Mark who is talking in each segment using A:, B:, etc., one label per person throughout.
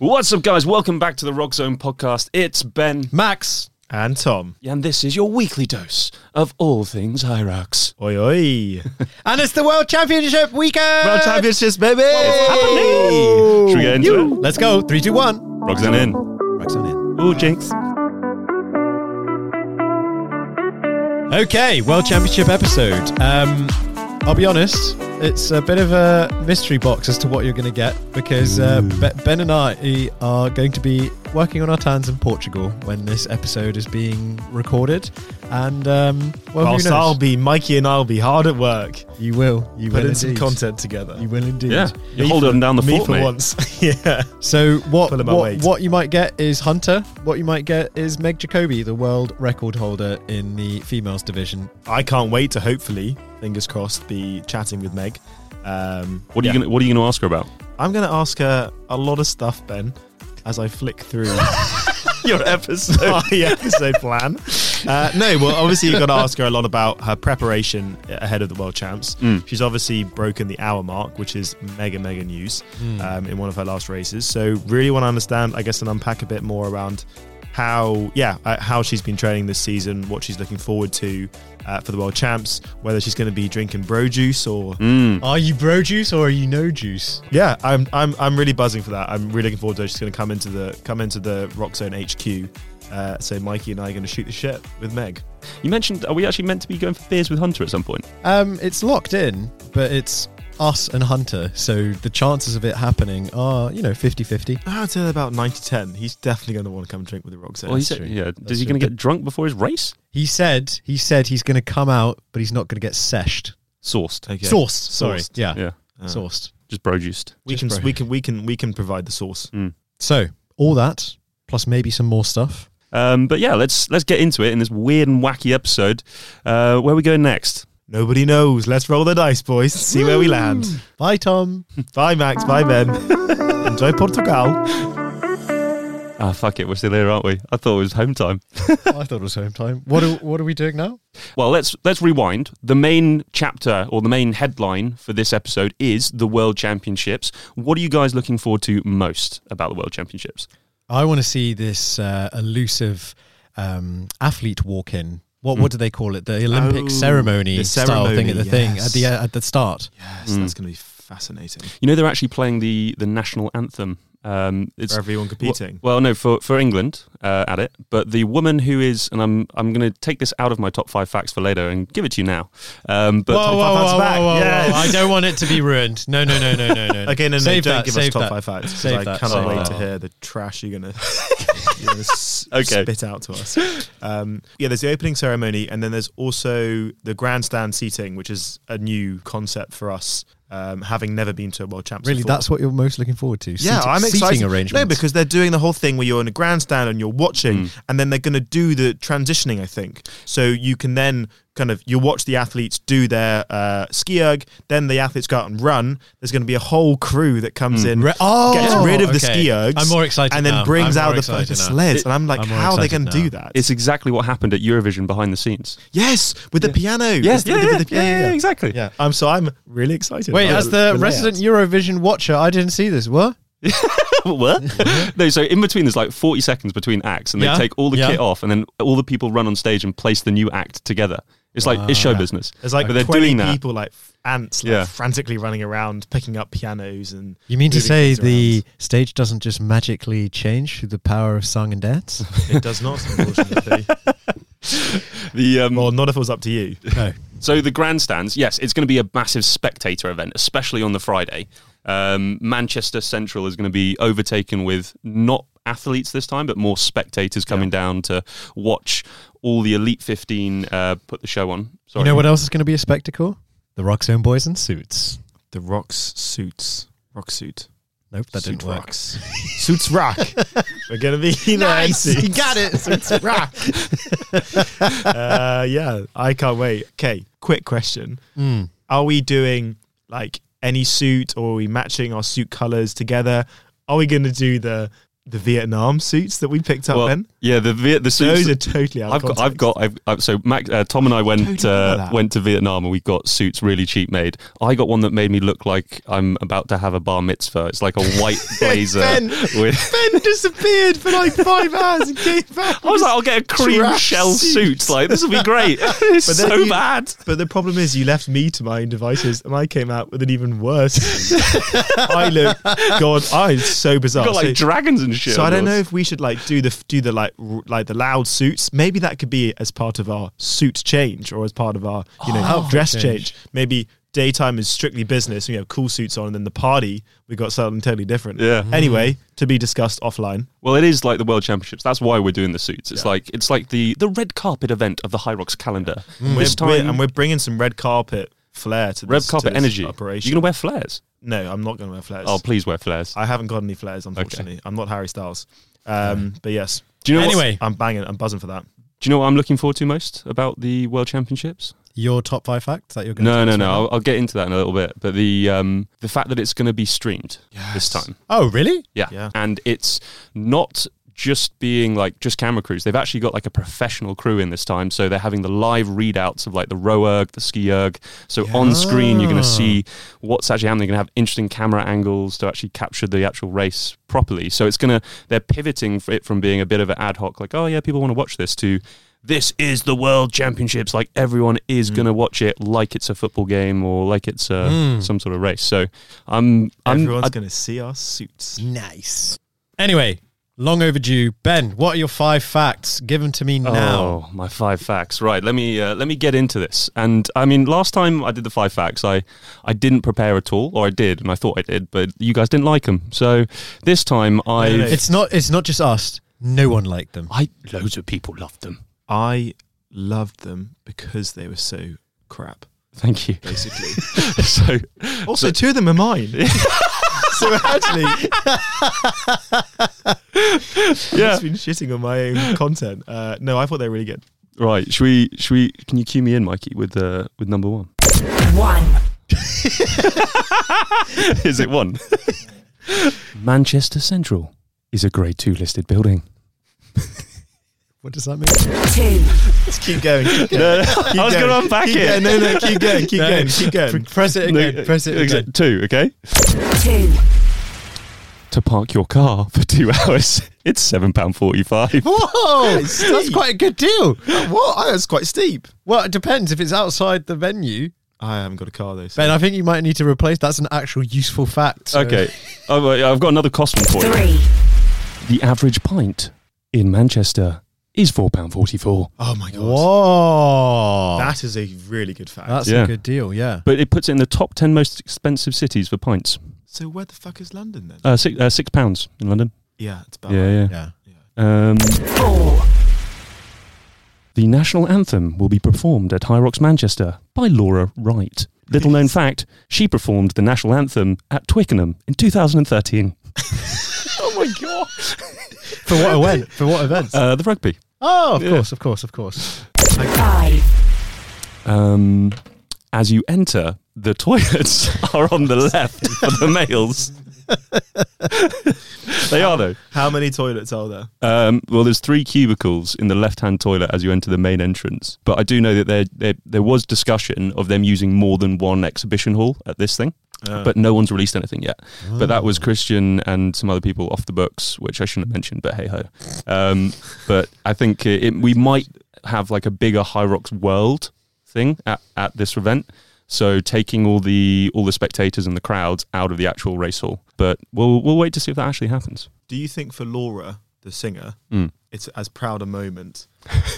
A: What's up, guys? Welcome back to the Roxzone podcast. It's Ben,
B: Max.
C: And Tom.
A: and this is your weekly dose of all things Hyrox.
C: Oi, oi.
B: And it's the World Championship weekend.
C: World Championships, baby!
A: happening? Should we get into it?
B: Let's go. Three, two, one.
A: Roxzone in.
B: On in.
A: Ooh, jinx.
B: Okay, World Championship episode. Um, I'll be honest, it's a bit of a mystery box as to what you're going to get because uh, Ben and I are going to be working on our tans in Portugal when this episode is being recorded. And, um, well,
C: Whilst? I'll be, Mikey and I'll be hard at work
B: You will. You will
C: putting some content together.
B: You will indeed.
A: Yeah, you're
C: Me
A: holding down the
C: Me
A: fort,
C: for
A: mate.
C: once. yeah.
B: So what what, what you might get is Hunter. What you might get is Meg Jacoby, the world record holder in the females division.
C: I can't wait to hopefully, fingers crossed, be chatting with Meg. Um,
A: What are you
C: yeah.
A: gonna What are you gonna ask her about?
C: I'm going to ask her a lot of stuff, Ben, as I flick through
A: Your episode.
C: my episode plan. Uh, no, well, obviously you've got to ask her a lot about her preparation ahead of the World Champs.
A: Mm.
C: She's obviously broken the hour mark, which is mega, mega news um, in one of her last races. So really want to understand, I guess, and unpack a bit more around how, yeah, uh, how she's been training this season, what she's looking forward to uh, for the World Champs, whether she's going to be drinking bro juice or
A: Mm.
B: Are you bro juice or are you no juice?
C: yeah, I'm I'm I'm really buzzing for that. I'm really looking forward to it. She's going to come into the come into the Roxzone HQ. Uh, so Mikey and I are going to shoot the shit with Meg.
A: You mentioned, are we actually meant to be going for beers with Hunter at some point?
B: Um, it's locked in, but it's us and Hunter, so the chances of it happening are, you know, 50-50.
C: I'd say about 90 10. He's definitely going to want to come and drink with the Rock Zone.
A: Well, he said, yeah.
B: That's
A: Is he going to get drunk before his race?
B: He said he said he's going to come out, but he's not going to get seshed.
A: Sourced.
C: okay.
B: Sourced, sorry.
C: Sourced.
B: Yeah,
A: Yeah,
C: Uh,
B: sourced.
A: just bro juiced.
C: we
B: Just
C: can
B: bro.
C: we can we can we can provide the sauce.
B: So, all that plus maybe some more stuff.
A: Um, but yeah, let's let's get into it in this weird and wacky episode. Uh, where are we going next?
C: Nobody knows. Let's roll the dice, boys. See where we land.
B: Bye, Tom.
C: Bye, Max. Bye, Ben. Enjoy Portugal.
A: Ah, fuck it, we're still here, aren't we? I thought it was home time.
B: I thought it was home time. What are, what are we doing now?
A: Well, let's let's rewind. The main chapter or the main headline for this episode is the World Championships. What are you guys looking forward to most about the World Championships?
B: I want to see this uh, elusive um, athlete walk in. What what do they call it? The Olympic
C: Oh,
B: ceremony,
C: the
B: style thing at the
C: ceremony,
B: thing at the uh, at the start.
C: Yes,
A: Mm.
C: that's going to be fascinating
A: You know, they're actually playing the the national anthem. Um, it's
C: for everyone competing.
A: Well, no, for for England uh, at it, but the woman who is, and I'm I'm going to take this out of my top five facts for later and give it to you now. Um, but
C: Whoa, whoa, whoa, back. Yes.
B: I don't want it to be ruined. No, no, no, no, no, no.
C: Again, no, no, don't
B: that,
C: give us top
B: that.
C: five facts because I
B: that,
C: cannot wait
B: that.
C: to hear the trash you're gonna s-
A: Okay.
C: spit out to us. Um, yeah, there's the opening ceremony, and then there's also the grandstand seating, which is a new concept for us, um, having never been to a world champs.
B: Really,
C: before.
B: that's what you're most looking forward to.
C: yeah,
B: Seating-
C: I'm excited.
B: Seating arrangements.
C: No, because they're doing the whole thing where you're in a grandstand and you're watching,
A: Mm.
C: and then they're going to do the transitioning. I think so. You can then kind of you watch the athletes do their uh, ski erg, then the athletes go out and run. There's going to be a whole crew that comes
A: Mm.
C: in,
B: Re- oh,
C: gets rid of the
B: okay.
C: ski ergs,
B: I'm more excited
C: and then
B: now.
C: brings
B: I'm
C: out
B: more
C: the
B: excited
C: fucking
B: now.
C: sleds. and I'm like,
B: I'm
C: how are they going to do that?
A: it's exactly what happened at Eurovision behind the scenes.
C: yes, with the piano.
A: Yes,
C: It's
A: yeah,
C: the-
A: yeah, yeah,
C: piano,
A: yeah, exactly.
C: Yeah, I'm so I'm really excited.
B: Wait, as the
C: layouts.
B: resident Eurovision watcher, I didn't see this. What?
A: what? no, so in between there's like 40 seconds between acts, and they
B: Yeah,
A: take all the
B: yeah.
A: kit off, and then all the people run on stage and place the new act together. It's like it's show
B: Wow.
A: business.
C: It's like
A: but they're
C: 20
A: doing that.
C: people like ants like
A: Yeah.
C: frantically running around picking up pianos and
B: You mean to
C: moving
B: say
C: things
B: the
C: around.
B: stage doesn't just magically change through the power of song and dance?
C: it does not unfortunately
A: The um,
C: well not if it was up to you
B: no.
A: So the grandstands, yes, it's going to be a massive spectator event, especially on the Friday. Um, Manchester Central is going to be overtaken with not athletes this time, but more spectators coming down to watch all the Elite 15 uh, put the show on. Sorry.
B: You know what else is going to be a spectacle? The Roxzone Boys in suits.
C: the rocks suits rock suit
B: Nope, that
C: Suit
B: didn't work.
C: rocks suits rock we're gonna be in
B: Nice,
C: suits.
B: you got it.
C: suits rock uh, yeah I can't wait okay quick question
B: Mm.
C: are we doing like any suit or are we matching our suit colors together are we gonna do the the Vietnam suits that we picked up
A: Well,
C: then.
A: yeah, the Viet the suits.
C: Those are totally out
A: I've got, I've got, I've, I've so Mac, uh, Tom and I went
C: Totally
A: uh, went to Vietnam and we got suits really cheap made. I got one that made me look like I'm about to have a bar mitzvah. It's like a white blazer
C: Ben.
A: with.
C: Ben disappeared for like five hours and came back.
A: I was like, I'll get a cream shell
C: suit.
A: suit. Like this will be great. it's
C: But
A: so
C: you-
A: bad.
C: But the problem is, you left me to my own devices, and I came out with an even worse. I look, God, I'm so bizarre.
A: You got like
C: so,
A: dragons and shit.
C: so I don't know if we should like do the do the like r- like the loud suits. Maybe that could be as part of our suit change, or as part of our you know
B: outfit
C: dress
B: change.
C: change. Maybe daytime is strictly business. We have cool suits on, and then the party we got something totally different.
A: Yeah. Mm-hmm.
C: Anyway, to be discussed offline.
A: Well, it is like the World Championships. That's why we're doing the suits. It's
C: Yeah.
A: like it's like the the red carpet event of the Hyrox calendar.
C: We're,
A: This
C: we're-
A: time,
C: and we're bringing some red carpet flair to
A: red
C: this,
A: carpet
C: to this
A: energy.
C: operation.
A: You're gonna wear flares.
C: No, I'm not going to wear flares.
A: Oh, please wear flares.
C: I haven't got any flares, unfortunately. I'm not Harry Styles. Um, but yes,
A: Do you know? What's-
B: Anyway,
C: I'm banging. I'm buzzing for that.
A: do you know what I'm looking forward to most about the World Championships?
B: your top five facts that you're going
A: No,
B: to
A: no, no. I'll, I'll get into that in a little bit. But the um, the fact that it's going to be streamed this time,
B: Oh, really?
A: yeah.
C: Yeah.
A: and it's not just being like just camera crews. They've actually got like a professional crew in this time, so they're having the live readouts of like the row erg, the ski erg. So on screen, you're going to see what's actually happening. You're going to have interesting camera angles to actually capture the actual race properly. So it's going to they're pivoting for it from being a bit of an ad hoc, like oh yeah, people want to watch this, to this is the world championships. Like everyone is
C: Mm.
A: going to watch it like it's a football game or like it's a,
B: Mm.
A: some sort of race. So I'm, I'm
C: Everyone's going to see our suits.
B: Nice. Anyway, long overdue. Ben, what are your five facts? Give them to me now.
A: Oh, my five facts. Right, let me uh, let me get into this. And I mean, last time I did the five facts, I I didn't prepare at all, or I did, and I thought I did, but you guys didn't like them. So this time I
C: no, no.
B: It's not. It's not just us. No one liked them.
A: I loads of people loved them.
C: I loved them because they were so crap,
A: Thank you.
C: basically.
A: so
C: also, two of them are mine. so actually,
A: yeah,
C: I've been shitting on my own content. Uh, no, I thought they were really good.
A: right. Should we should we? Can you cue me in, Mikey, with uh, with number one?
D: One.
A: is it one? Manchester Central is a Grade Two listed building.
B: What does that mean?
D: Two.
C: Let's keep going. Keep going.
A: No,
C: Keep
A: I was going to unpack
C: Keep
A: it.
C: going. No, no, keep going. Keep
B: No.
C: going. Keep going.
B: Press it again.
A: No,
B: press it
A: exa-
B: again.
A: Two, okay.
D: Two.
A: To park your car for two hours, it's seven pound forty-five.
B: Whoa,
C: That's
B: that's quite a good deal.
C: What? That's quite steep.
B: Well, it depends. If it's outside the venue,
C: I haven't got a car though. So.
B: Ben, I think you might need to replace. That's an actual useful fact. so-
A: Okay, oh, I've got another cost one for you.
D: Three.
A: The average pint in Manchester is four pound forty-four,
C: oh my god.
B: Whoa,
C: That is a really good fact.
B: that's
A: Yeah.
B: a good deal. Yeah.
A: but it puts it in the top ten most expensive cities for pints.
C: so where the fuck is London then?
A: Uh, six, uh, six pounds in London.
C: yeah, it's about.
A: yeah,
C: right.
A: yeah.
B: Yeah.
A: Um, the national anthem will be performed at Hyrox Manchester by Laura Wright. Little known fact: she performed the national anthem at Twickenham in 2013.
C: Oh my god.
B: For what event? For what events?
A: Uh, the rugby.
B: Oh, of
A: yeah.
B: course, of course, of course.
D: Five.
A: Um, as you enter, the toilets are on the left for the males. they are though.
C: How many toilets are there?
A: Um, well, there's three cubicles in the left-hand toilet as you enter the main entrance. But I do know that there there, there was discussion of them using more than one exhibition hall at this thing,
C: Uh,
A: but no one's released anything yet. But that was Christian and some other people off the books, which I shouldn't have mentioned. But hey ho. Um, but I think it, it, we might have like a bigger Hyrox World thing at, at this event. So taking all the all the spectators and the crowds out of the actual race hall. But we'll we'll wait to see if that actually happens.
C: do you think for Laura, the singer,
A: Mm.
C: it's as proud a moment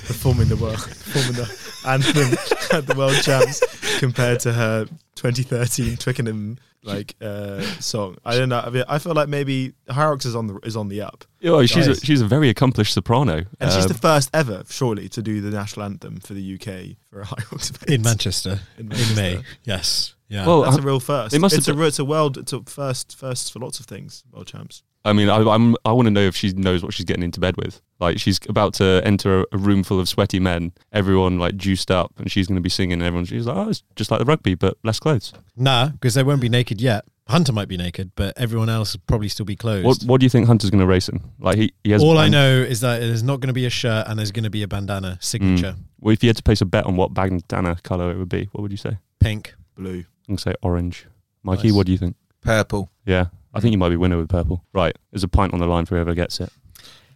C: performing the world performing the anthem at the World Champs compared to her 2013 Twickenham like uh, song? I don't know. I mean, I feel like maybe Hyrox is on the is on the up,
A: Oh, she's a, she's a very accomplished soprano.
C: and she's
A: Um,
C: the first ever, surely, to do the national anthem for the UK for a Hyrox event
B: In Manchester,
C: In
B: in, May. Yes. Yeah.
A: Well,
C: That's
A: I-
C: a real first.
A: they must have
C: it's a
A: done-
C: it's a world. It's a first first for lots of things. World champs.
A: I mean, I, I'm I want to know if she knows what she's getting into bed with. Like she's about to enter a, a room full of sweaty men, everyone like juiced up, and she's going to be singing, and everyone she's like, oh, it's just like the rugby, but less clothes.
B: nah, because they won't be naked yet. Hunter might be naked, but everyone else would probably still be clothed.
A: What What do you think Hunter's going to race in? Like he, he has.
B: All I know is that there's not going to be a shirt and there's going to be a bandana signature,
A: Mm. Well, if you had to place a bet on what bandana color it would be, what would you say?
B: pink.
C: Blue.
A: I'm gonna say orange. Mikey,
B: Nice.
A: what do you think?
E: Purple.
A: Yeah, I think you might be winner with purple. Right, there's a pint on the line for whoever gets it.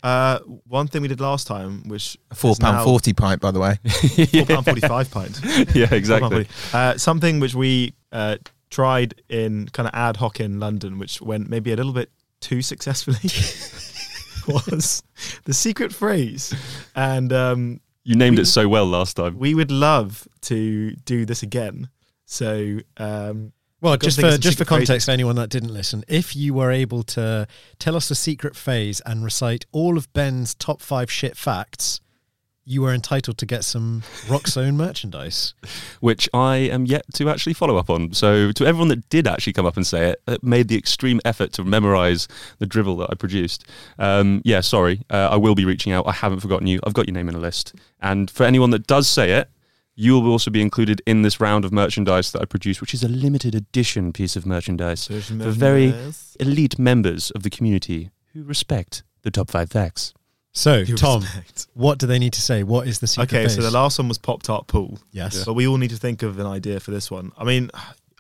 C: Uh, one thing we did last time, which
E: A four
C: is
E: pound
C: now-
E: forty pint, by the way.
C: four pound forty five pint.
A: yeah, exactly.
C: Uh, something which we uh, tried in kind of ad hoc in London, which went maybe a little bit too successfully, was the secret phrase. And um,
A: You named
C: We-
A: it so well last time.
C: we would love to do this again. So, um,
B: Well, just for just for
C: phrases.
B: context for anyone that didn't listen, if you were able to tell us a secret phase and recite all of Ben's top five shit facts, you were entitled to get some Roxzone merchandise.
A: which I am yet to actually follow up on. So, to everyone that did actually come up and say it, that made the extreme effort to memorize the drivel that I produced, um, yeah, sorry, uh, I will be reaching out. I haven't forgotten you. I've got your name in a list. And for anyone that does say it, you will also be included in this round of merchandise that I produce, which is a limited edition piece of merchandise for very elite members of the community who respect the top five facts.
B: So,
C: You
B: Tom,
C: respect.
B: what do they need to say? What is the secret
C: Okay,
B: phase?
C: so the last one was Pop Tart Pool,
B: yes.
C: but we all need to think of an idea for this one. I mean,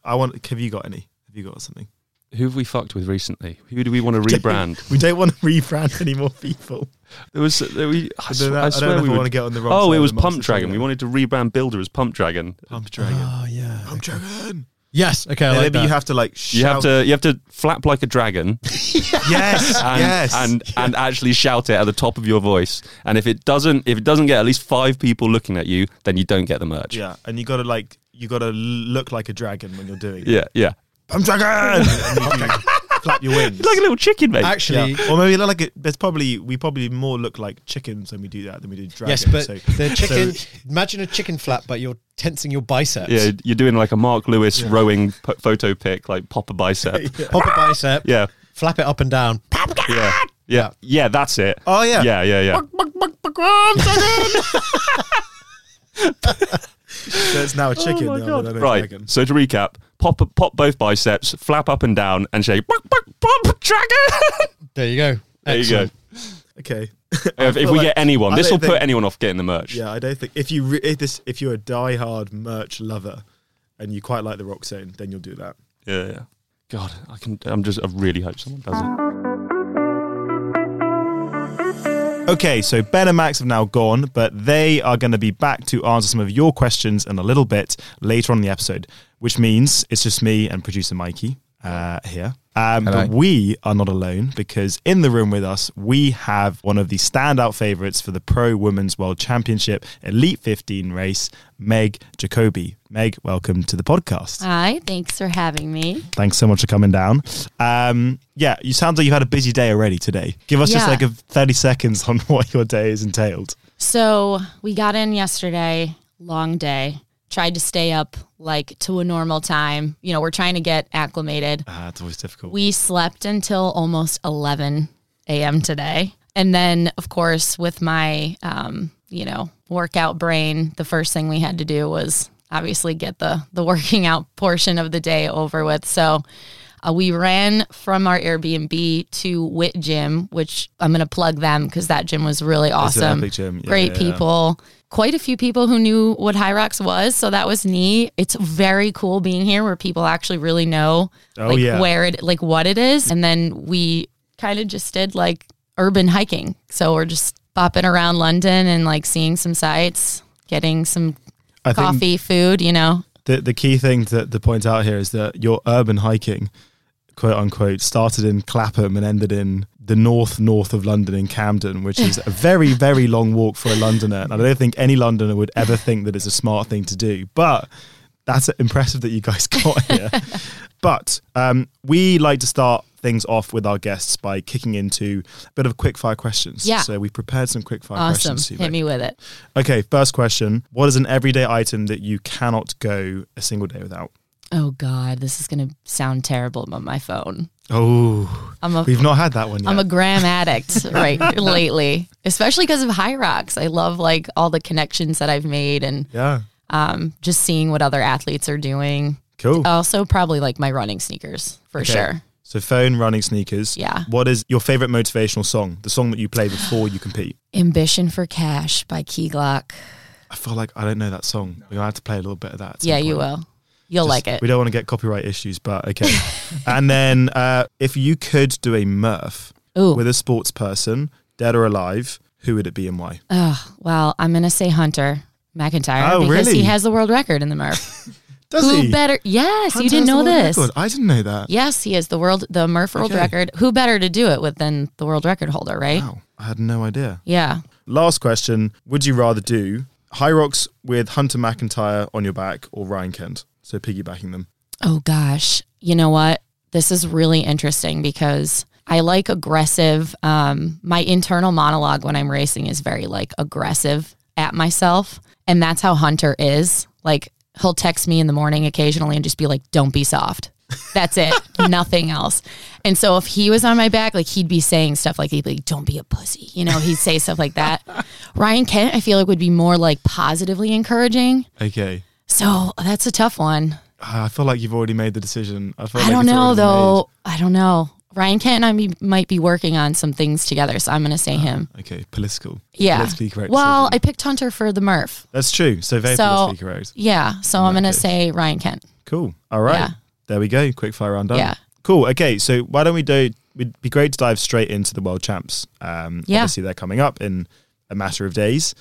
C: I want. Have you got any? Have you got something?
A: Who have we fucked with recently? Who do we want to rebrand?
C: We don't want to rebrand any more people.
A: There was there we. I,
C: I
A: swear, I
C: I
A: swear
C: don't
A: we would-
C: want to get on the wrong.
A: Oh, it was Pump Dragon. We wanted to rebrand Builder as Pump Dragon.
C: Pump Dragon.
B: Oh, yeah.
C: Pump Dragon.
B: Yes. Okay, I like
C: maybe
B: that.
C: you have to like.
A: You have to you have to flap like a dragon
C: Yes.
A: and
C: yes.
A: and and actually shout it at the top of your voice. And if it doesn't if it doesn't get at least five people looking at you, then you don't get the merch.
C: yeah, and you got to like you got to look like a dragon when you're doing it.
A: yeah, yeah.
C: Pump Dragon. and you do flap your wings.
A: Like a little chicken, mate.
B: Actually,
C: yeah. or maybe look like it. There's probably we probably more look like chickens when we do that than we do dragons.
B: yes, but
C: so,
B: the chicken.
C: so-
B: imagine a chicken flap, but you're tensing your biceps.
A: yeah, you're doing like a Mark Lewis rowing p- photo pic, like pop a bicep.
B: Pop a bicep,
A: yeah,
B: flap it up and down.
A: yeah, yeah, yeah. That's it.
C: oh yeah,
A: Yeah, yeah, yeah.
C: So it's now a oh chicken.
A: Oh my
C: rather
A: God.
C: than a
A: Right.
C: dragon.
A: So to recap, pop pop both biceps, flap up and down, and shake. Pop, pop, pop, dragon.
B: There you go.
A: There you go.
C: Okay.
A: If, if we
C: like-
A: get anyone, this will
C: don't
A: put anyone off getting the merch.
C: Yeah, I don't think if you re- if this if you're a diehard merch lover and you quite like the Roxzone, then you'll do that.
A: yeah, yeah. God, I can. I'm just. I really hope someone does it.
C: Okay, so Ben and Max have now gone, but they are going to be back to answer some of your questions in a little bit later on in the episode, which means it's just me and producer Mikey uh, here. Um, but we are not alone because in the room with us, we have one of the standout favourites for the Pro Women's World Championship Elite 15 race, Meg Jacoby. Meg, welcome to the podcast.
F: Hi, thanks for having me.
C: Thanks so much for coming down. Um, yeah, you sound like you had a busy day already today. Give us just like a 30 seconds on what your day is entailed.
F: So we got in yesterday, long day. Tried to stay up like to a normal time. You know, we're trying to get acclimated.
C: Ah, it's always difficult.
F: We slept until almost 11 a.m. today. And then, of course, with my, um, you know, workout brain, the first thing we had to do was obviously get the, the working out portion of the day over with. So uh, we ran from our Airbnb to Wit Gym, which I'm going to plug them because that gym was really awesome.
C: Yeah,
F: Great
C: yeah, yeah.
F: people. Quite a few people who knew what Hyrox was, so that was neat. It's very cool being here where people actually really know
C: Oh,
F: like
C: yeah.
F: where it like what it is. And then we kind of just did like urban hiking. So we're just bopping around London and like seeing some sights, getting some
C: I
F: coffee, food, you know.
C: the, the key thing to, to point out here is that your urban hiking, quote unquote, started in Clapham and ended in the north north of London in Camden, which is a very, very long walk for a Londoner. And I don't think any Londoner would ever think that it's a smart thing to do. But that's impressive that you guys got here. but um, we like to start things off with our guests by kicking into a bit of quick fire questions.
F: Yeah.
C: So we prepared some quick fire
F: Awesome.
C: questions. you,
F: Hit me with it.
C: Okay, first question. What is an everyday item that you cannot go a single day without?
F: Oh God, this is gonna sound terrible, but my phone.
C: Oh,
F: I'm a
C: we've not had that one yet.
F: I'm a gram addict right lately, especially because of Hyrox. I love like all the connections that I've made and
C: yeah.
F: um, just seeing what other athletes are doing.
C: Cool.
F: Also, probably like my running sneakers for
C: Okay.
F: sure.
C: So phone, running sneakers.
F: Yeah.
C: What is your favorite motivational song? The song that you play before you compete.
F: Ambition for Cash by Key Glock.
C: I feel like I don't know that song. We're gonna have to play a little bit of that.
F: Yeah, you will. You'll
C: Just-
F: like it.
C: We don't want to get copyright issues, but okay. and then uh, if you could do a Murph
F: Ooh.
C: with a sports person, dead or alive, who would it be and why?
F: Oh, well, I'm going to say Hunter McIntyre
C: Oh,
F: because
C: really?
F: he has the world record in the Murph.
C: Does
F: Who
C: he?
F: better? Yes,
C: Hunter
F: you didn't know this.
C: record. I didn't know that.
F: Yes, he is the world, the Murph world
C: Okay.
F: record. Who better to do it with than the world record holder, right?
C: Wow, I had no idea.
F: Yeah.
C: Last question: Would you rather do Hyrox with Hunter McIntyre on your back or Ryan Kent? So piggybacking them.
F: Oh gosh, you know what? This is really interesting because I like aggressive. Um, my internal monologue when I'm racing is very like aggressive at myself, and that's how Hunter is. Like he'll text me in the morning occasionally and just be like, "Don't be soft." That's it, nothing else. And so if he was on my back, like he'd be saying stuff like he'd be like, "Don't be a pussy," you know. He'd say stuff like that. Ryan Kent, I feel like would be more like positively encouraging.
C: Okay.
F: So that's a tough one.
C: I feel like you've already made the decision. I, feel
F: I
C: like
F: don't know though. I don't know. Ryan Kent and I be, might be working on some things together, so I'm going to say him.
C: Okay, political.
F: Yeah.
C: Politically correct.
F: Well, I picked Hunter for the Murph.
C: that's true. So very
F: So-
C: politically correct.
F: Yeah, so I'm going to say Ryan Kent.
C: Cool. All right.
F: Yeah.
C: There we go. Quick fire round done.
F: Yeah.
C: Cool. Okay. So why don't we do? It'd be great to dive straight into the world champs. Um,
F: Yeah.
C: Obviously, they're coming up in a matter of days.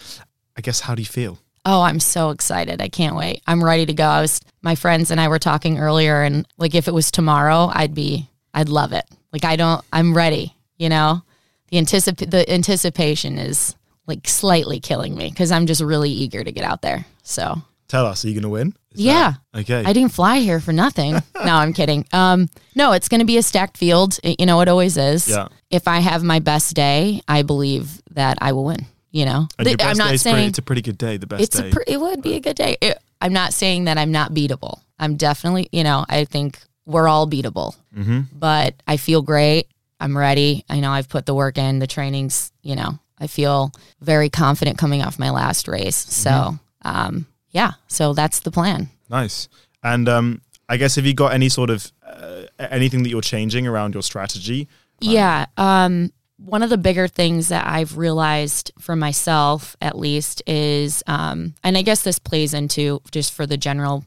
C: I guess. How do you feel?
F: Oh, I'm so excited. I can't wait. I'm ready to go. I was my friends and I were talking earlier and like if it was tomorrow, I'd be I'd love it. Like I don't I'm ready, you know? The anticip- the anticipation is like slightly killing me cuz I'm just really eager to get out there. So,
C: Tell us. Are you going to win? Is
F: yeah.
C: that- okay.
F: I didn't fly here for nothing. no, I'm kidding. Um, no, it's going to be a stacked field. It- you know, it always is.
C: Yeah.
F: If I have my best day, I believe that I will win. You know,
C: And
F: The-
C: your best
F: I'm not
C: day's pretty,
F: saying
C: it's a pretty good day. The best
F: it's
C: day.
F: a. Pr- it would be a good day. It- I'm not saying that I'm not beatable. I'm definitely. You know, I think we're all beatable.
C: mm-hmm.
F: But I feel great. I'm ready. I know I've put the work in. The trainings. You know, I feel very confident coming off my last race. So,
C: Mm-hmm.
F: um, yeah. So that's the plan.
C: Nice. And um, I guess have you got any sort of uh, anything that you're changing around your strategy?
F: Yeah. Um, one of the bigger things that I've realized for myself, at least, is, um, and I guess this plays into just for the general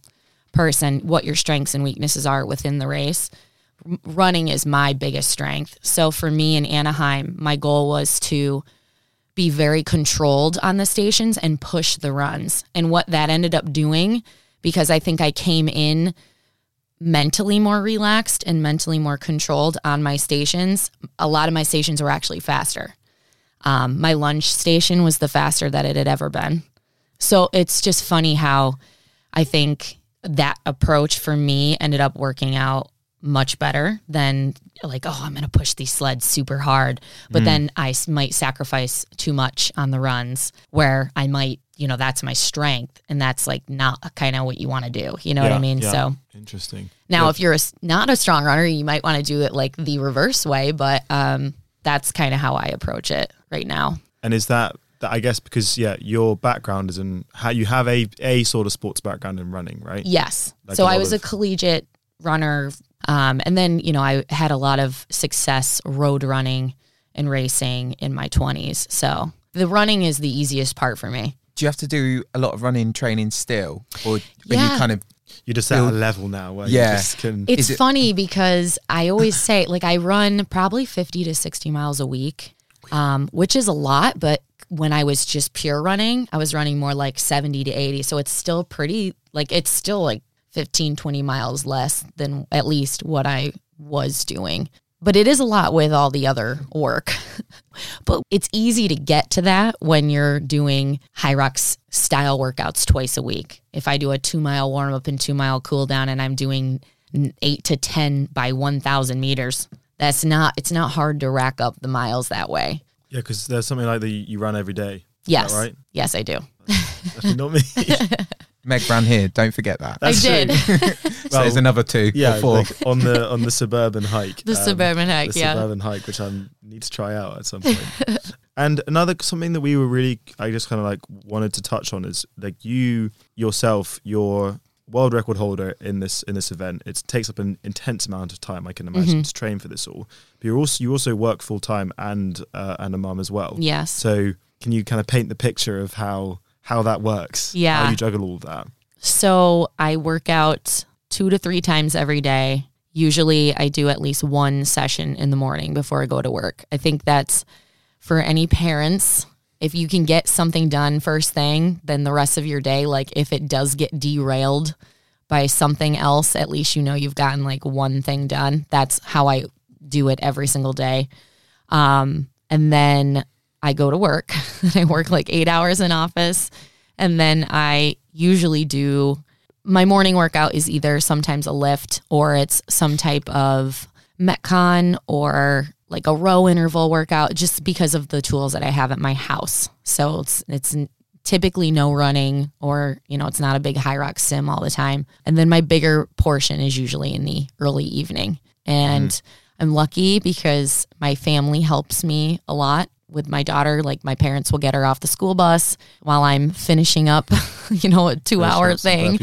F: person, what your strengths and weaknesses are within the race. R- running is my biggest strength. So for me in Anaheim, my goal was to be very controlled on the stations and push the runs. And what that ended up doing, because I think I came in mentally more relaxed and mentally more controlled on my stations. A lot of my stations were actually faster. Um, my lunch station was the faster that it had ever been. So it's just funny how I think that approach for me ended up working out much better than like, oh, I'm going to push these sleds super hard. But then i might sacrifice too much on the runs where I might, you know, that's my strength. And that's like not kind of what you want to do. You know what I mean?
C: yeah.
F: So
C: Interesting.
F: now,
C: Yeah.
F: if you're a not a strong runner, you might want to do it like the reverse way, but um, that's kind of how I approach it right now.
C: And is that, I guess because yeah, your background is in how you have a a sort of sports background in running, right?
F: Yes.
C: Like
F: so I was a collegiate runner. Um, and then, you know, I had a lot of success road running and racing in my 20s. So the running is the easiest part for me.
E: Do you have to do a lot of running training still, or when
F: Yeah.
E: you kind of
C: You're just at a level now where
E: Yeah.
C: you just can.
F: It's
E: it-
F: funny because I always say, like, I run probably 50 to 60 miles a week, um, which is a lot. But when I was just pure running, I was running more like 70 to 80. So it's still pretty, like, it's still like 15, 20 miles less than at least what I was doing. But it is a lot with all the other work. but it's easy to get to that when you're doing Hyrox style workouts twice a week. If I do a two mile warm up and two mile cool down and I'm doing eight to 10 by 1,000 meters, that's not, it's not hard to rack up the miles that way.
C: yeah, because there's something like that you, run every day.
F: Yes.
C: right?
F: Yes, I do.
C: Actually, not me.
E: Meg ran here? Don't forget that.
C: That's
F: I did.
E: so
C: well,
E: there's another two
C: yeah,
E: or four.
C: like on the on the suburban hike.
F: The
C: um,
F: suburban hike,
C: the
F: yeah.
C: suburban hike, which I need to try out at some point. and another something that we were really, I just kind of like wanted to touch on is like you yourself, your world record holder in this in this event. It takes up an intense amount of time, I can imagine,
F: Mm-hmm.
C: to train for this all. But you also you also work full time and uh, and a mum as well.
F: Yes.
C: So can you kind of paint the picture of how how that works?
F: Yeah.
C: How you juggle all of that?
F: So I work out two to three times every day. Usually I do at least one session in the morning before I go to work. I think that's for any parents. If you can get something done first thing, then the rest of your day, like if it does get derailed by something else, at least you know you've gotten like one thing done. That's how I do it every single day. Um, and then I go to work. And I work like eight hours in office. And then I usually do my morning workout is either sometimes a lift or it's some type of Metcon or like a row interval workout just because of the tools that I have at my house. So it's it's typically no running or you know it's not a big Hyrox sim all the time. And then my bigger portion is usually in the early evening. And mm. I'm lucky because my family helps me a lot with my daughter. Like my parents will get her off the school bus while I'm finishing up, you know, a two hour thing.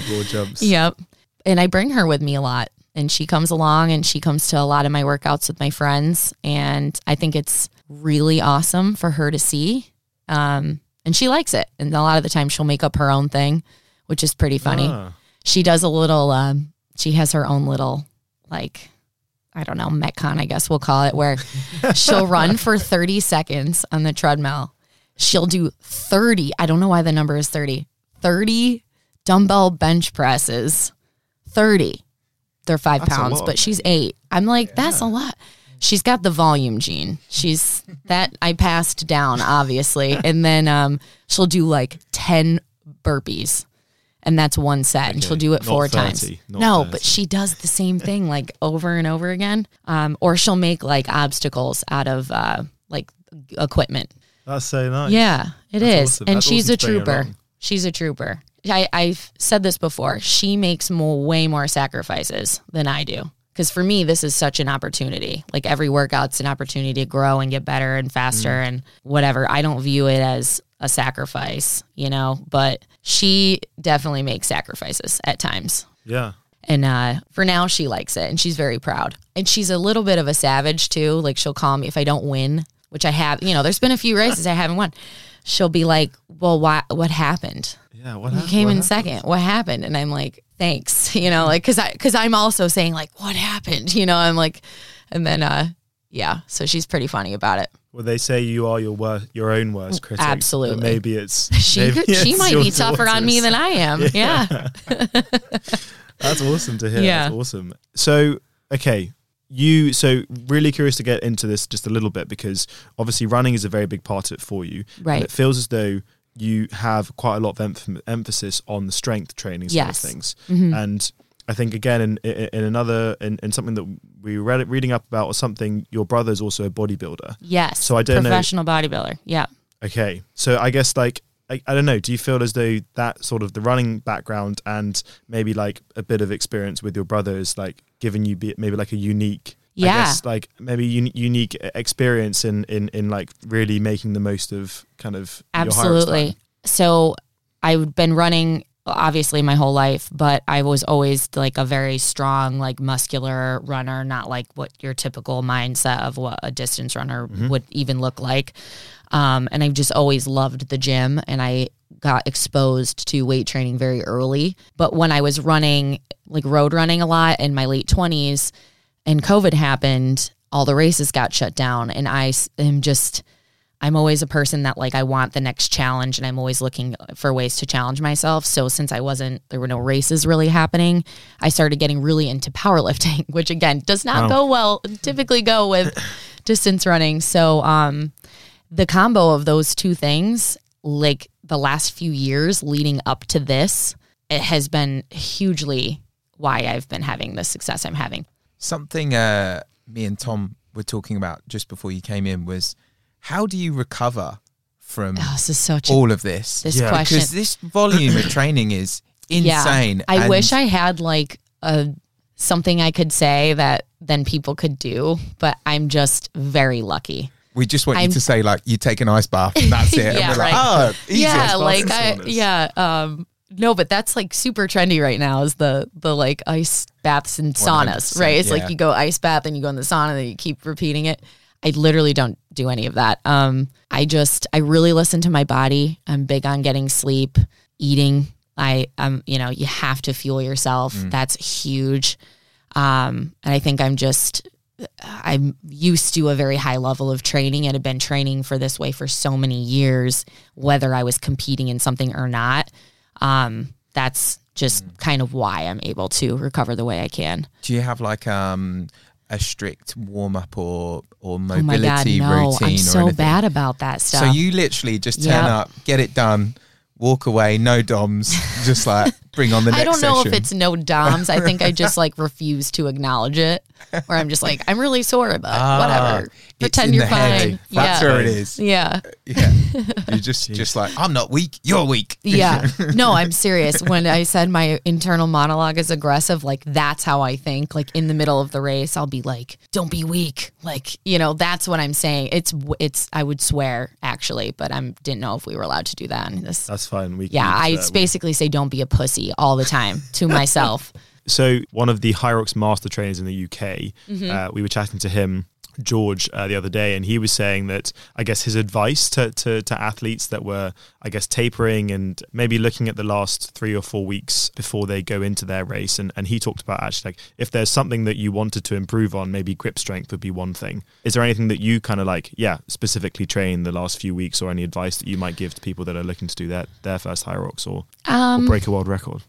F: Yep. And I bring her with me a lot. And she comes along and she comes to a lot of my workouts with my friends. And I think it's really awesome for her to see. Um, and she likes it. And a lot of the time she'll make up her own thing, which is pretty funny.
C: Ah.
F: She does a little, um, she has her own little, like, I don't know, Metcon, I guess we'll call it, where she'll run for 30 seconds on the treadmill. She'll do 30, I don't know why the number is 30, 30 dumbbell bench presses. 30. They're five
C: That's
F: pounds, but she's eight. I'm like, that's a lot. She's got the volume gene. She's that I passed down, obviously. and then um, she'll do like 10 burpees. And that's one set. and she'll do it
C: not
F: four
C: 30,
F: times. No,
C: 30.
F: but she does the same thing like over and over again. Um, or she'll make like obstacles out of uh, like equipment.
C: That's so nice.
F: Yeah, it
C: That's
F: is,
C: awesome.
F: and
C: That's
F: she's
C: awesome
F: a
C: to bring her
F: trooper. She's a trooper. I, I've said this before. She makes more, way more sacrifices than I do. Because for me, this is such an opportunity. Like every workout's an opportunity to grow and get better and faster
C: Mm.
F: and whatever. I don't view it as a sacrifice, you know, but she definitely makes sacrifices at times.
C: Yeah.
F: And uh, for now, she likes it and she's very proud. And she's a little bit of a savage too. Like she'll call me if I don't win, which I have, you know, there's been a few races I haven't won. She'll be like, well, why, what happened?
C: Yeah. What
F: You came
C: what
F: in
C: happened?
F: second. What happened? And I'm like, thanks, you know, like, cause I, cause I'm also saying like, what happened? You know, I'm like, and then, uh, yeah, so she's pretty funny about it.
C: Well, they say you are your worst, your own worst critic.
F: Absolutely.
C: Maybe it's
F: She
C: maybe
F: could, she might be tougher on me than I am. Yeah.
C: That's awesome to hear.
F: Yeah.
C: That's awesome. So, okay, you so really curious to get into this just a little bit because obviously running is a very big part of it for you.
F: Right.
C: It feels as though you have quite a lot of emph- emphasis on the strength training side
F: Yes.
C: of things.
F: Mhm.
C: And I think again in in, in another in, in something that we read reading up about or something, your brother's also a bodybuilder.
F: Yes.
C: So I don't know-
F: Professional bodybuilder. Yeah.
C: Okay, so I guess like I, I don't know. Do you feel as though that sort of the running background and maybe like a bit of experience with your brother is like giving you be, maybe like a unique,
F: Yeah.
C: guess like maybe un- unique experience in in in like really making the most of kind of
F: Absolutely. So I've been running obviously my whole life, but I was always like a very strong, like muscular runner, not like what your typical mindset of what a distance runner would even look like. Um, and I've just always loved the gym and I got exposed to weight training very early. But when I was running, like road running a lot in my late 20s and COVID happened, all the races got shut down. And I am just, I'm always a person that like I want the next challenge and I'm always looking for ways to challenge myself. So since I wasn't there were no races really happening, I started getting really into powerlifting, which again does not
C: Wow.
F: go well typically go with distance running. So um the combo of those two things like the last few years leading up to this it has been hugely why I've been having the success I'm having.
E: Something uh, me and Tom were talking about just before you came in was how do you recover from
F: Oh, this is such a,
E: all of this?
F: this
C: Yeah,
F: question.
E: Because this volume of training is insane.
F: I wish I had like a something I could say that then people could do, but I'm just very lucky.
E: We just want
F: I'm-
E: you to say like you take an ice bath and that's it.
F: Yeah,
E: and we're like,
F: right.
E: oh, easy.
F: yeah, like
C: fast
F: I, yeah, um no, but that's like super trendy right now. Is the the like ice baths and saunas, right? It's
E: yeah.
F: like you go ice bath and you go in the sauna, and then you keep repeating it. I literally don't do any of that. Um, I just I really listen to my body. I'm big on getting sleep, eating. I um, you know, you have to fuel yourself. That's huge. Um, and I think I'm just I'm used to a very high level of training and have been training for this way for so many years, whether I was competing in something or not. Um, that's just kind of why I'm able to recover the way I can.
E: Do you have like um a strict warm up or or mobility
F: Oh my
E: mobility
F: God, no.
E: routine
F: I'm so
E: anything?
F: bad about that stuff.
E: So you literally just turn
F: Yep.
E: up, get it done, walk away, no doms, just like bring on the next
F: I don't know
E: session.
F: if it's no DOMs. I think I just like refuse to acknowledge it. Or I'm just like, I'm really sore, but
E: Ah,
F: whatever. Pretend you're
E: the head.
F: fine.
E: That's
F: yeah.
E: where it is.
F: Yeah.
E: Yeah. You're just just like, I'm not weak, you're weak.
F: Yeah. No, I'm serious. When I said my internal monologue is aggressive, like that's how I think. Like in the middle of the race, I'll be like, "Don't be weak." Like, you know, that's what I'm saying. It's it's I would swear actually, but I didn't know if we were allowed to do that in this.
C: That's fine. We can
F: Yeah,
C: use
F: I
C: that. We-
F: basically say don't be a pussy all the time to myself.
C: So one of the Hyrox master trainers in the UK,
F: Mm-hmm.
C: uh, we were chatting to him, George, uh, the other day, and he was saying that I guess his advice to, to to athletes that were, I guess, tapering and maybe looking at the last three or four weeks before they go into their race, and and he talked about actually like if there's something that you wanted to improve on, maybe grip strength would be one thing. Is there anything that you kind of like, yeah, specifically train the last few weeks, or any advice that you might give to people that are looking to do that their first Hyrox or, or break a world record?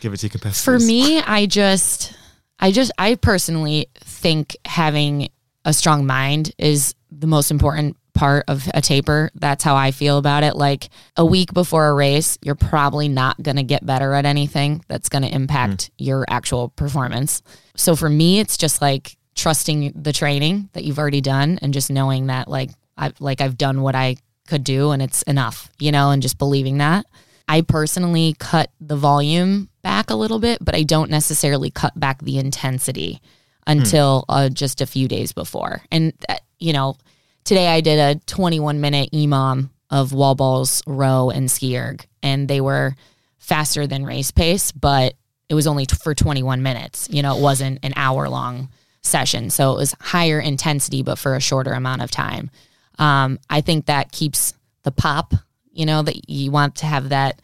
C: Give it to your competitors.
F: Um, For me, I just, I just, I personally think having a strong mind is the most important part of a taper. That's how I feel about it. Like a week before a race, you're probably not going to get better at anything that's going to impact mm. your actual performance. So for me, it's just like trusting the training that you've already done and just knowing that like I've like I've done what I could do and it's enough, you know, and just believing that. I personally cut the volume back a little bit, but I don't necessarily cut back the intensity until uh, just a few days before. And, that, you know, today I did a 21 minute EMOM of wall balls, row, and ski erg, and they were faster than race pace, but it was only t- for 21 minutes. You know, it wasn't an hour long session. So it was higher intensity, but for a shorter amount of time. Um, I think that keeps the pop, you know, that you want to have that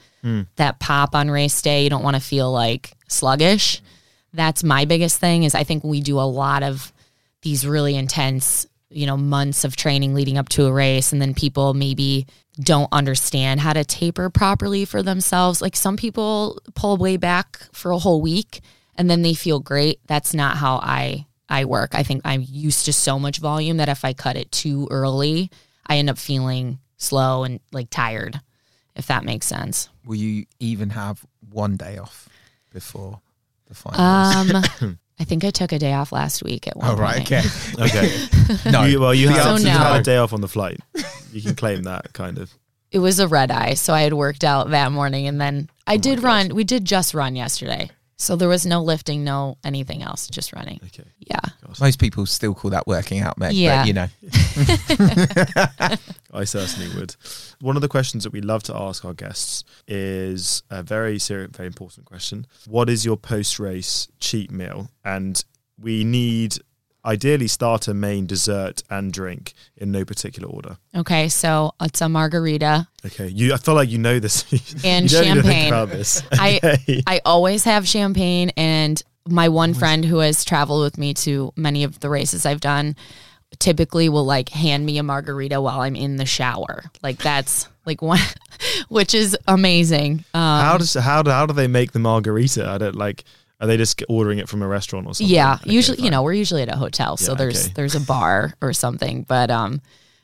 F: that pop on race day. You don't want to feel like sluggish. That's my biggest thing is I think we do a lot of these really intense, you know, months of training leading up to a race and then people maybe don't understand how to taper properly for themselves. Like some people pull way back for a whole week and then they feel great. That's not how I I work. I think I'm used to so much volume that if I cut it too early, I end up feeling slow and like tired, if that makes sense.
E: Will you even have one day off before the finals?
F: Um, I think I took a day off last week at one
E: oh right,
F: point.
E: okay.
C: Okay.
E: no,
C: You, well, you
E: The
C: had,
F: answer's
C: you had a day off on the flight. You can claim that kind of.
F: It was a red eye, so I had worked out that morning, and then
E: Oh
F: I did run. We did just run yesterday, so there was no lifting, no anything else, just running.
C: Okay.
F: Yeah,
E: Most people still call that working out, Meg.
F: Yeah.
E: But, you know,
C: I certainly would. One of the questions that we love to ask our guests is a very serious, very important question. What is your post race cheat meal? And we need ideally starter, main, dessert, and drink in no particular order.
F: okay. So it's a margarita.
C: Okay. You I feel like you know this.
F: And
C: you don't need to think
F: champagne.
C: about this.
F: I
C: Okay.
F: I always have champagne, and my one friend who has traveled with me to many of the races I've done typically will like hand me a margarita while I'm in the shower. Like that's like one, which is amazing. Um,
C: how does how do how do they make the margarita? I don't like. Are they just ordering it from a restaurant or something?
F: Yeah,
C: Okay,
F: usually you know we're usually at a hotel, so
C: Yeah,
F: there's
C: okay.
F: there's a bar or something. But um,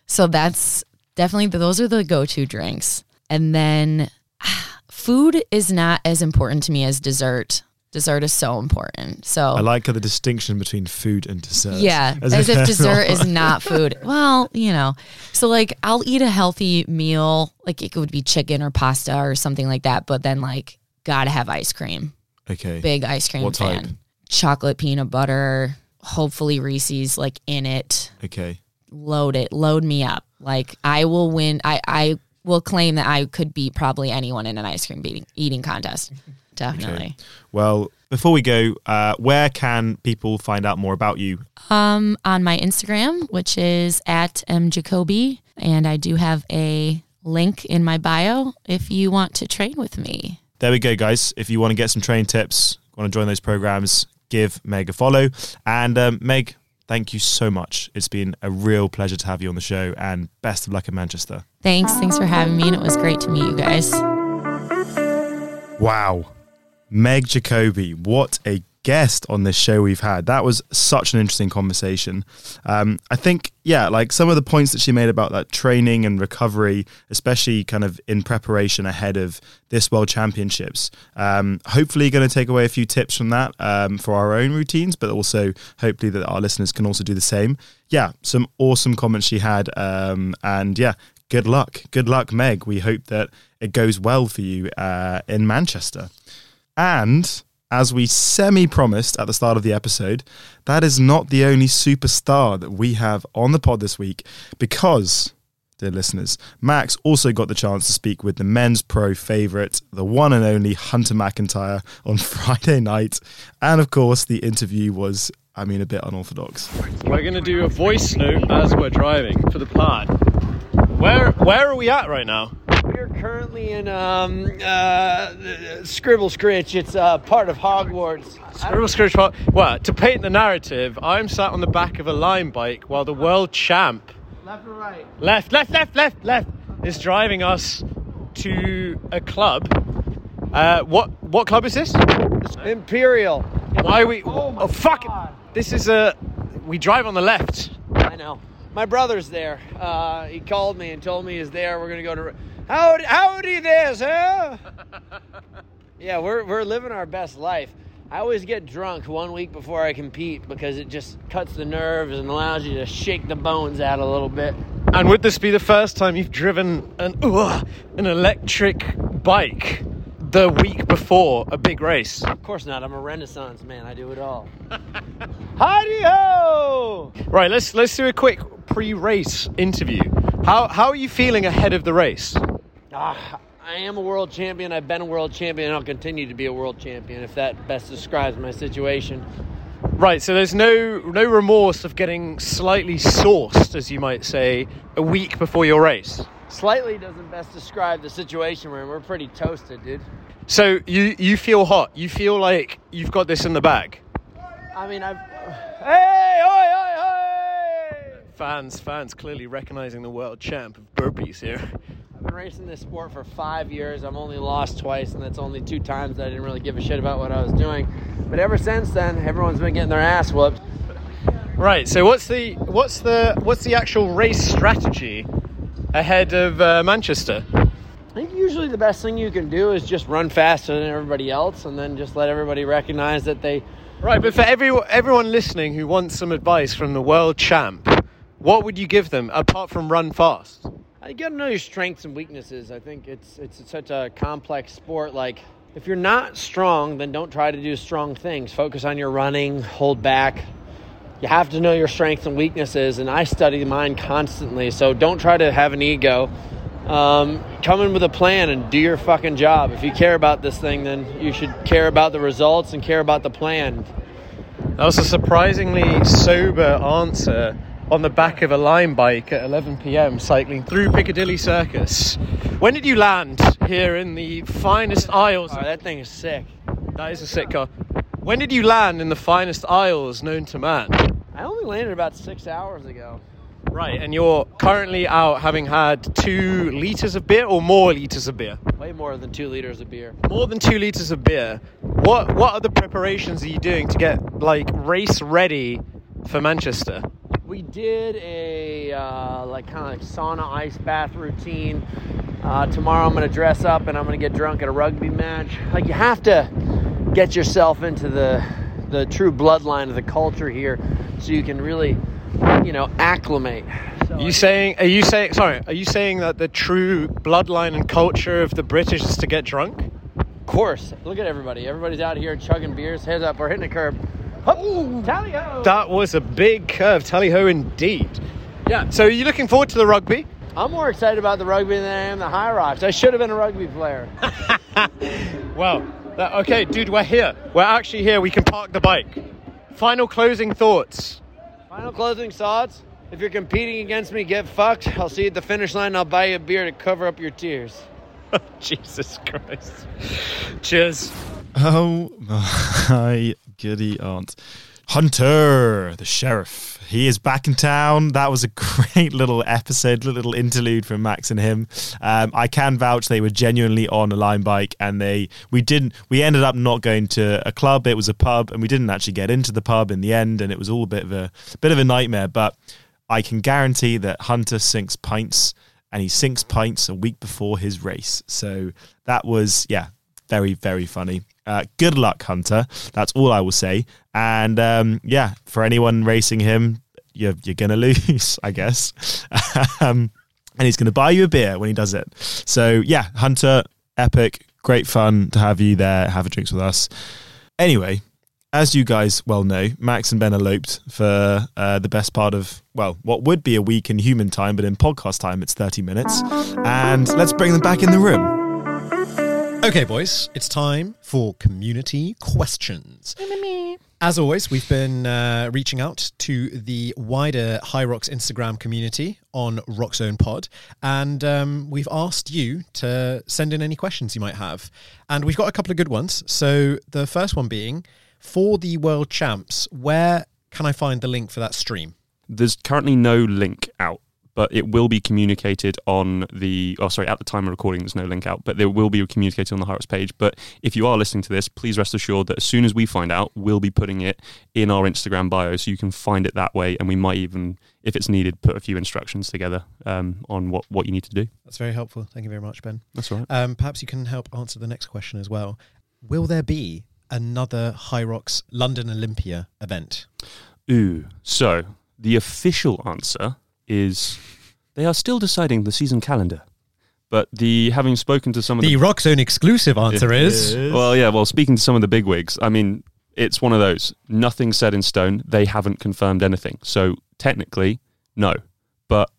F: so that's definitely those are the go to drinks, and then food is not as important to me as dessert. Dessert is so important. So
C: I like the distinction between food and dessert.
F: yeah, as, if
C: they're
F: dessert is not food. Well, you know, so like I'll eat a healthy meal, like it would be chicken or pasta or something like that, but then like gotta have ice cream.
C: Okay.
F: Big ice cream
C: What type?
F: Chocolate peanut butter, hopefully Reese's like in it.
C: Okay.
F: Load it, load me up. Like I will win. I I will claim that I could beat probably anyone in an ice cream beating, eating contest. Definitely.
C: Well, before we go, uh, where can people find out more about you?
F: Um, on my Instagram, which is at mjacoby, and I do have a link in my bio if you want to train with me.
C: There we go, guys. If you want to get some training tips, want to join those programs, give Meg a follow. And um, Meg, thank you so much. It's been a real pleasure to have you on the show, and best of luck in Manchester.
F: Thanks. Thanks for having me, and it was great to meet you guys.
C: Wow. Meg Jacoby, what a guest on this show we've had. That was such an interesting conversation. Um, I think, yeah, like some of the points that she made about that training and recovery, especially kind of in preparation ahead of this World Championships. Um, hopefully, going to take away a few tips from that um, for our own routines, but also hopefully that our listeners can also do the same. Yeah, some awesome comments she had. Um, and yeah, good luck. Good luck, Meg. We hope that it goes well for you uh, in Manchester. And as we semi promised at the start of the episode, that is not the only superstar that we have on the pod this week because, dear listeners, Max also got the chance to speak with the men's pro favourite, the one and only Hunter McIntyre, on Friday night. And of course, the interview was, I mean, a bit unorthodox.
G: We're going to do a voice note as we're driving for the pod. Where where are we at right now?
H: We're currently in um, uh, Scribble Scritch. It's uh, part of Hogwarts.
G: Scribble Scritch. Well, well, to paint the narrative, I'm sat on the back of a Lime bike while the world champ,
H: Left or right?
G: left, left, left, left, left, is driving us to a club. Uh, what what club is this?
H: Imperial.
G: Why are we?
H: Oh
G: oh fuck!
H: God.
G: This is a. We drive on the left.
H: I know. My brother's there. Uh, he called me and told me he's there. We're gonna go to. Howdy, howdy there, sir. yeah, we're we're living our best life. I always get drunk one week before I compete because it just cuts the nerves and allows you to shake the bones out a little bit.
G: And would this be the first time you've driven an uh, an electric bike the week before a big race?
H: Of course not. I'm a Renaissance man. I do it all. Howdy ho!
G: Right, let's let's do a quick pre-race interview. How how are you feeling ahead of the race?
H: Ah, I am a world champion. I've been a world champion. and I'll continue to be a world champion if that best describes my situation.
G: Right, so there's no no remorse of getting slightly sauced, as you might say, a week before your race.
H: Slightly doesn't best describe the situation we're in. We're pretty toasted, dude.
G: So you you feel hot. You feel like you've got this in the bag.
H: I mean, I've. Hey, oi, oi!
G: Fans fans clearly recognizing the world champ of burpees here.
H: I've been racing this sport for five years. I've only lost twice, and that's only two times that I didn't really give a shit about what I was doing. But ever since then, everyone's been getting their ass whooped.
G: Right. So what's the what's the what's the actual race strategy ahead of uh, Manchester?
H: I think usually the best thing you can do is just run faster than everybody else, and then just let everybody recognize that they.
G: Right. But for every everyone listening who wants some advice from the world champ, what would you give them apart from run fast?
H: You gotta know your strengths and weaknesses. I think it's it's such a complex sport. Like, if you're not strong, then don't try to do strong things. Focus on your running, hold back. You have to know your strengths and weaknesses, and I study mine constantly. So don't try to have an ego. Um, come in with a plan and do your fucking job. If you care about this thing, then you should care about the results and care about the plan.
G: That was a surprisingly sober answer on the back of a Lime bike at 11 p.m. cycling through Piccadilly Circus. When did you land here in the finest isles?
H: Oh, that thing is sick.
G: That is a sick car. When did you land in the finest isles known to man?
H: I only landed about six hours ago.
G: Right, and you're currently out having had two liters of beer or more liters of beer?
H: Way more than two liters of beer.
G: More than two liters of beer. What what other preparations are you doing to get like race ready for Manchester?
H: We did a uh, like kind of like sauna ice bath routine. Uh, tomorrow I'm gonna dress up and I'm gonna get drunk at a rugby match. Like you have to get yourself into the the true bloodline of the culture here, so you can really, you know, acclimate. So
G: you saying are you saying sorry, are you saying that the true bloodline and culture of the British is to get drunk?
H: Of course, look at everybody. Everybody's out here chugging beers. Heads up, we're hitting a curb. Hup, tally ho!
G: That was a big curve, tally ho indeed. Yeah, so are you looking forward to the rugby?
H: I'm more excited about the rugby than I am the Hyrox. I should have been a rugby player.
G: Well, that, okay, dude, we're here. We're actually here. We can park the bike. Final closing thoughts.
H: Final closing thoughts. If you're competing against me, get fucked. I'll see you at the finish line. I'll buy you a beer to cover up your tears.
G: Jesus Christ. Cheers.
C: Oh my goody aunt. Hunter, the sheriff. He is back in town. That was a great little episode, little interlude from Max and him. Um, I can vouch they were genuinely on a Lime bike, and they we didn't. We ended up not going to a club. It was a pub, and we didn't actually get into the pub in the end, and it was all a bit of a bit of a nightmare. But I can guarantee that Hunter sinks pints, and he sinks pints a week before his race. So that was yeah, very very funny. Uh, good luck, Hunter. That's all I will say. And um, yeah, for anyone racing him, you're you're gonna lose, I guess. um, and he's gonna buy you a beer when he does it. So yeah, Hunter, epic, great fun to have you there, have a drinks with us. Anyway, as you guys well know, Max and Ben eloped for uh, the best part of, well, what would be a week in human time, but in podcast time, it's 30 minutes. And let's bring them back in the room.
B: Okay, boys, it's time for community questions. As always, we've been uh, reaching out to the wider Hyrox Instagram community on Roxzone Pod, and um, we've asked you to send in any questions you might have. And we've got a couple of good ones. So the first one being for the World Champs, where can I find the link for that stream?
A: There's currently no link out, but it will be communicated on the. Oh, sorry, at the time of recording, there's no link out, but there will be communicated on the Hyrox page. But if you are listening to this, please rest assured that as soon as we find out, we'll be putting it in our Instagram bio, so you can find it that way. And we might even, if it's needed, put a few instructions together um, on what what you need to do.
B: That's very helpful. Thank you very much, Ben.
A: That's all right.
B: Um, perhaps you can help answer the next question as well. Will there be another Rocks London Olympia event?
A: Ooh. So the official answer is they are still deciding the season calendar. But the having spoken to some of
B: The
A: the
B: Roxzone exclusive answer is
A: well, yeah, well, speaking to some of the bigwigs, I mean, it's one of those. Nothing set in stone. They haven't confirmed anything. So technically, no. But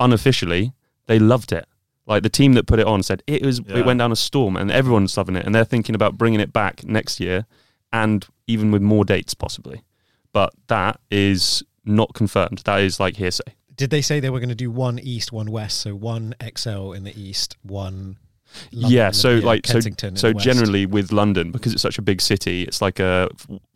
A: unofficially, they loved it. Like the team that put it on said it was
C: Yeah.
A: it went down a storm and everyone's loving it and they're thinking about bringing it back next year and even with more dates possibly. But that is not confirmed. That is like hearsay.
B: Did they say they were going to do one East, one West? So one XL in the East, one. London
A: yeah, so
B: Olympia,
A: like so,
B: Kensington in
A: so generally with London because it's such a big city, it's like a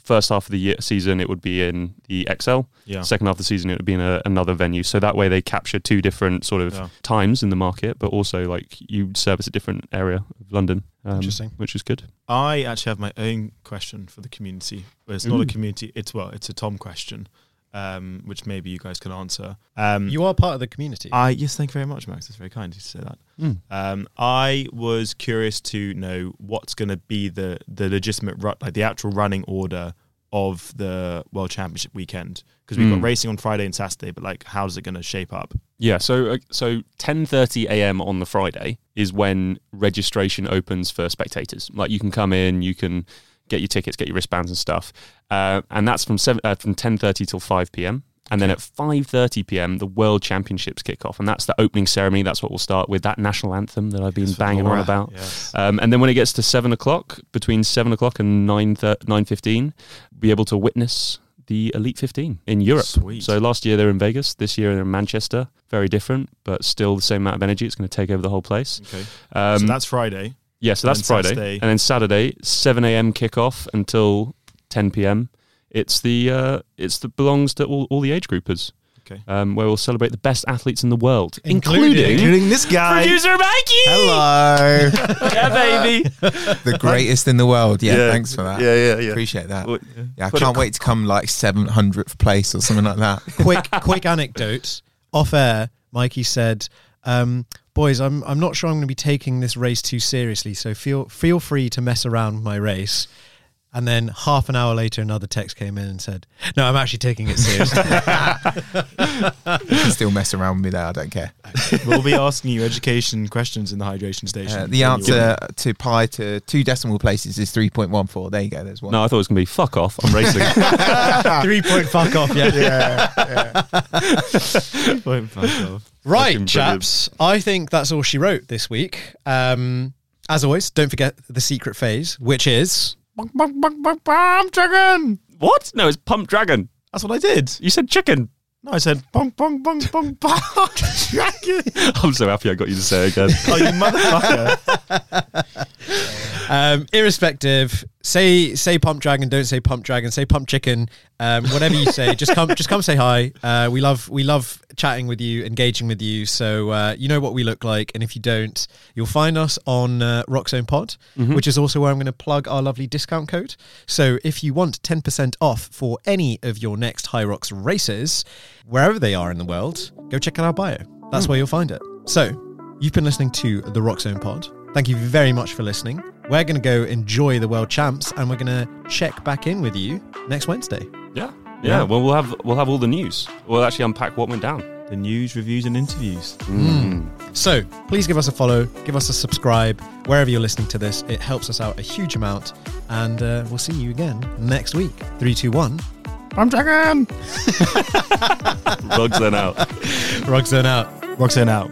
A: first half of the year season it would be in the XL,
C: Yeah.
A: second half of the season it would be in a, another venue. So that way they capture two different sort of
C: Yeah.
A: times in the market, but also like you service a different area of London, um,
B: Interesting.
A: which is good.
C: I actually have my own question for the community, but it's not a community. It's well, it's a Tom question, um, which maybe you guys can answer. Um,
B: You are part of the community.
C: I yes, thank you very much, Max. That's very kind of you to say that.
A: Mm.
C: Um, I was curious to know what's going to be the the legitimate ru- like the actual running order of the World Championship weekend because we've got
A: Mm.
C: racing on Friday and Saturday, but like how's it going to shape up?
A: Yeah, so uh, so 10:30 a.m. on the Friday is when registration opens for spectators. Like you can come in, you can get your tickets, get your wristbands and stuff, uh, and that's from seven uh, from 10:30 till 5 p.m. And then at 5:30 p.m. the World Championships kick off, and that's the opening ceremony. That's what we'll start with that national anthem that I've been banging on about.
C: Yes.
A: Um, and then when it gets to seven o'clock, between seven o'clock and nine nine fifteen, be able to witness the Elite Fifteen in Europe.
C: Sweet.
A: So last year they're in Vegas. This year they're in Manchester. Very different, but still the same amount of energy. It's going to take over the whole place.
C: Okay.
A: Um,
C: so that's Friday.
A: Yeah. So that's Friday,
C: Saturday-
A: and then Saturday, seven a.m. kickoff until ten p.m. It's the uh, it's the belongs to all, all the age groupers.
C: Okay.
A: Um, where we'll celebrate the best athletes in the world,
B: Including-
A: including,
C: this guy.
A: producer Mikey.
E: Hello,
A: yeah, baby.
E: the greatest in the world. Yeah, thanks for that.
A: Yeah, yeah, yeah.
E: Appreciate that.
A: Well,
E: Yeah, I
A: Put
E: can't wait to come like 700th place or something like that.
B: quick quick anecdote off air mikey said um, boys i'm i'm not sure i'm going to be taking this race too seriously so feel feel free to mess around my race And then half an hour later, another text came in and said, "No, I'm actually taking it seriously."
E: You can still mess around with me there. I don't care.
C: we'll be asking you education questions in the hydration station.
E: Uh, the answer to pi to two decimal places is 3.14. There you go. There's one.
A: No, I thought it was going to be fuck off. I'm racing.
B: Three point fuck off. Yeah.
C: Won't fuck off.
B: Right,
A: Fucking
B: chaps. I think that's all she wrote this week. Um, as always, don't forget the secret phase, which is
C: Pump dragon.
A: what? No, it's Pump Dragon.
C: That's what I did.
A: You said chicken.
C: No, I said bong bong bong bong pump dragon.
A: I'm so happy I got you to say it again.
C: Oh, you motherfucker!
B: Um, irrespective. Say say pump dragon. Don't say pump dragon. Say pump chicken. Um, whatever you say, just come just come say hi. Uh, we love we love chatting with you, engaging with you. So uh, you know what we look like, and if you don't, you'll find us on uh, Roxzone Pod, which is also where I'm going to plug our lovely discount code. So if you want 10% off for any of your next Hyrox races, wherever they are in the world, go check out our bio. That's where you'll find it. So You've been listening to the Roxzone Pod. Thank you very much for listening. We're going to go enjoy the World Champs, and we're going to check back in with you next Wednesday.
A: Yeah. Yeah. Well, we'll have we'll have all the news. We'll actually unpack what went down.
C: the news, reviews, and interviews.
B: So please give us a follow, give us a subscribe wherever you're listening to this. It helps us out a huge amount, and uh, we'll see you again next week. Three, two, one.
C: Pump dragon.
A: Rugs then out.
B: Roxzone out.
C: Roxanne out.